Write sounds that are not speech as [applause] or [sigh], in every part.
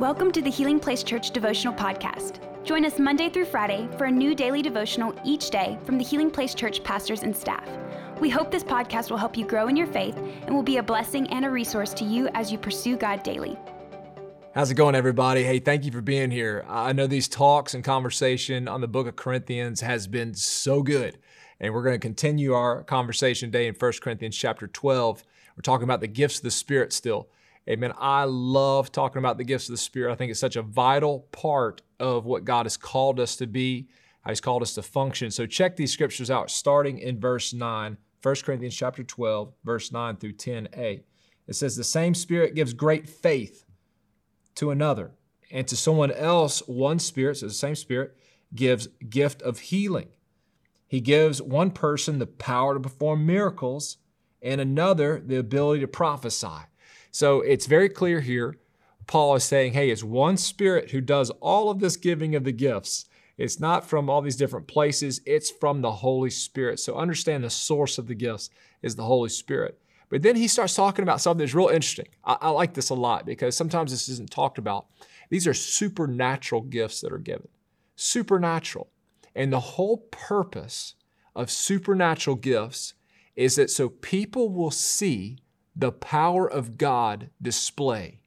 Welcome to the Healing Place Church Devotional Podcast. Join us Monday through Friday for a new daily devotional each day from the Healing Place Church pastors and staff. We hope this podcast will help you grow in your faith and will be a blessing and a resource to you as you pursue God daily. How's it going, everybody? Hey, thank you for being here. I know these talks and conversation on the book of Corinthians has been so good. And we're going to continue our conversation today in 1 Corinthians chapter 12. We're talking about the gifts of the Spirit still. Amen. I love talking about the gifts of the Spirit. I think it's such a vital part of what God has called us to be, how He's called us to function. So check these scriptures out, starting in verse 9, 1 Corinthians chapter 12, verse 9 through 10a. It says, The same Spirit gives great faith to another. And to someone else, one spirit, so the same spirit, gives gift of healing. He gives one person the power to perform miracles and another the ability to prophesy. So it's very clear here. Paul is saying, hey, it's one spirit who does all of this giving of the gifts. It's not from all these different places, it's from the Holy Spirit. So understand the source of the gifts is the Holy Spirit. But then he starts talking about something that's real interesting. I, I, like this a lot because sometimes this isn't talked about. These are supernatural gifts that are given. Supernatural. And the whole purpose of supernatural gifts is that so people will see the power of God display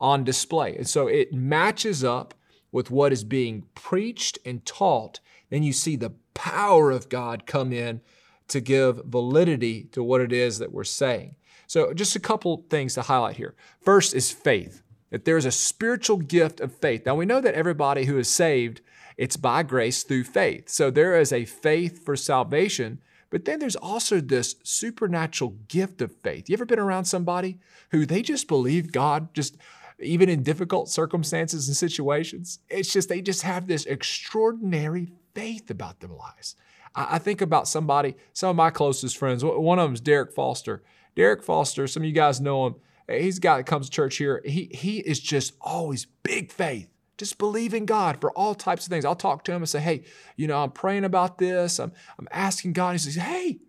on display. And so it matches up with what is being preached and taught. Then you see the power of God come in to give validity to what it is that we're saying. So, just a couple things to highlight here. First is faith, that there is a spiritual gift of faith. Now, we know that everybody who is saved, it's by grace through faith. So, there is a faith for salvation, but then there's also this supernatural gift of faith. You ever been around somebody who they just believe God just even in difficult circumstances and situations? It's just they just have this extraordinary faith about their lives. I, think about somebody, some of my closest friends. One of them is Derek Foster. Derek Foster, some of you guys know him. He's a guy that comes to church here. He, he is just always big faith. Just believe in God for all types of things. I'll talk to him and say, hey, you know, I'm praying about this. I'm, I'm asking God. He says, hey,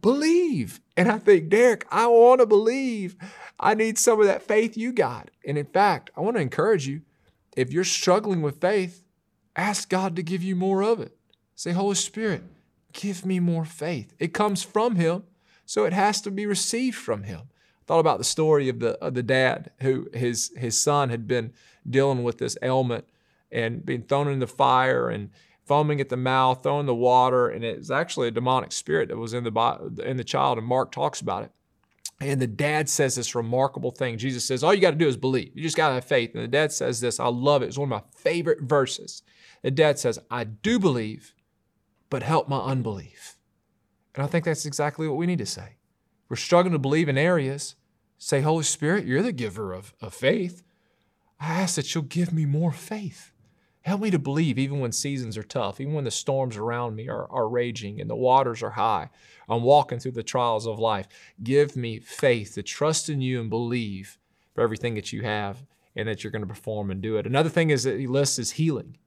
believe. And I think, Derek, I want to believe. I need some of that faith you got. And in fact, I want to encourage you if you're struggling with faith, ask God to give you more of it. Say, Holy Spirit, give me more faith. It comes from him, so it has to be received from him. Thought about the story of the of the dad who his his son had been dealing with this ailment and being thrown in the fire and foaming at the mouth, throwing the water, and it was actually a demonic spirit that was in the in the child. And Mark talks about it. And the dad says this remarkable thing. Jesus says, All you got to do is believe. You just got to have faith. And the dad says this. I love it. It's one of my favorite verses. The dad says, I do believe, but help my unbelief. And I think that's exactly what we need to say. We're struggling to believe in areas. Say, Holy Spirit, you're the giver of, of faith. I ask that you'll give me more faith. Help me to believe even when seasons are tough, even when the storms around me are, are raging and the waters are high. I'm walking through the trials of life. Give me faith to trust in you and believe for everything that you have and that you're going to perform and do it. Another thing is that he lists is healing,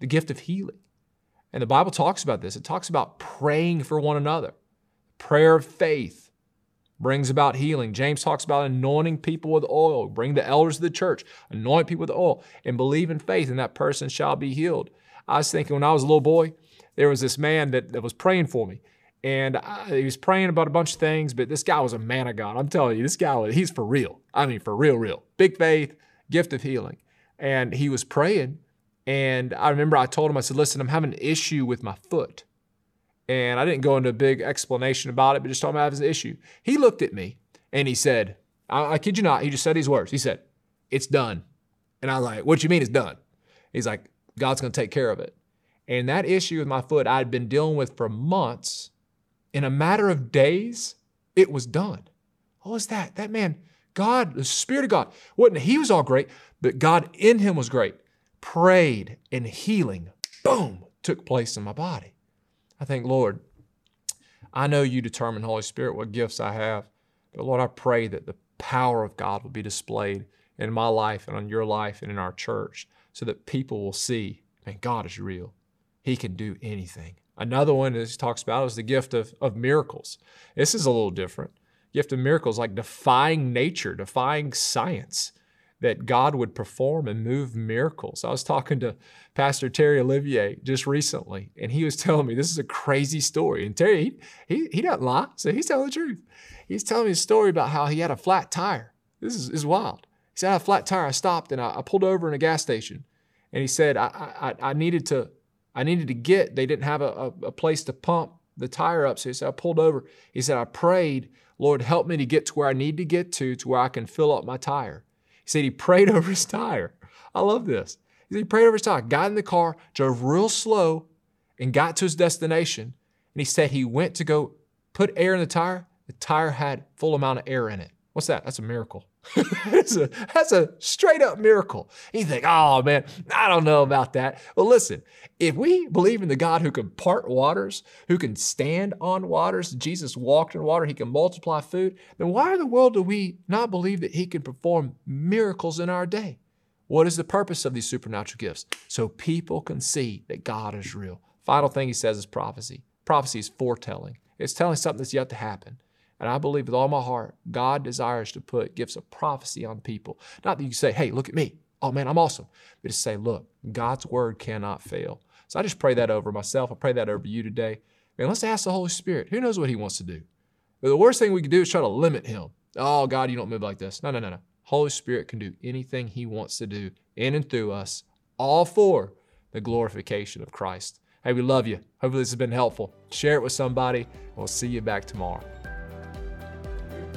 the gift of healing. And the Bible talks about this. It talks about praying for one another. Prayer of faith brings about healing. James talks about anointing people with oil. Bring the elders of the church, anoint people with oil, and believe in faith, and that person shall be healed. I was thinking when I was a little boy, there was this man that, that was praying for me. And I, he was praying about a bunch of things, but this guy was a man of God. I'm telling you, this guy, was, he's for real. I mean, for real, real. Big faith, gift of healing. And he was praying, and I remember I told him, I said, listen, I'm having an issue with my foot. And I didn't go into a big explanation about it, but just told him I have an issue. He looked at me and he said, I, I kid you not, he just said these words. He said, It's done. And I was like, What you mean it's done? He's like, God's to take care of it. And that issue with my foot I'd been dealing with for months. In a matter of days, it was done. What was that? That man, God, the Spirit of God, wasn't he was all great, but God in him was great prayed, and healing, boom, took place in my body. I think, Lord, I know you determine, Holy Spirit, what gifts I have. But Lord, I pray that the power of God will be displayed in my life and on your life and in our church so that people will see, man, God is real. He can do anything. Another one that he talks about is the gift of, of miracles. This is a little different. Gift of miracles, like defying nature, defying science that God would perform and move miracles. I was talking to Pastor Terry Olivier just recently, and he was telling me this is a crazy story. And Terry, he, he, he doesn't lie, so he's telling the truth. He's telling me a story about how he had a flat tire. This is, is wild. He said, I had a flat tire. I stopped and I, I pulled over in a gas station. And he said, I, I, I needed to I needed to get, they didn't have a, a, a place to pump the tire up. So he said, I pulled over. He said, I prayed, Lord, help me to get to where I need to get to, to where I can fill up my tire. He said he prayed [laughs] over his tire. I love this. He said he prayed over his tire, got in the car, drove real slow, and got to his destination. And he said he went to go put air in the tire. The tire had full amount of air in it. What's that? That's a miracle. [laughs] that's, a, that's a straight up miracle. And you think, oh man, I don't know about that. Well, listen, if we believe in the God who can part waters, who can stand on waters, Jesus walked in water, he can multiply food, then why in the world do we not believe that he can perform miracles in our day? What is the purpose of these supernatural gifts? So people can see that God is real. Final thing he says is prophecy. Prophecy is foretelling. It's telling something that's yet to happen. And I believe with all my heart, God desires to put gifts of prophecy on people. Not that you say, hey, look at me. Oh man, I'm awesome. But to say, look, God's word cannot fail. So I just pray that over myself. I pray that over you today. Man, let's ask the Holy Spirit. Who knows what He wants to do? But the worst thing we can do is try to limit Him. Oh, God, you don't move like this. No, no, no, no. Holy Spirit can do anything He wants to do in and through us, all for the glorification of Christ. Hey, we love you. Hopefully, this has been helpful. Share it with somebody, we'll see you back tomorrow.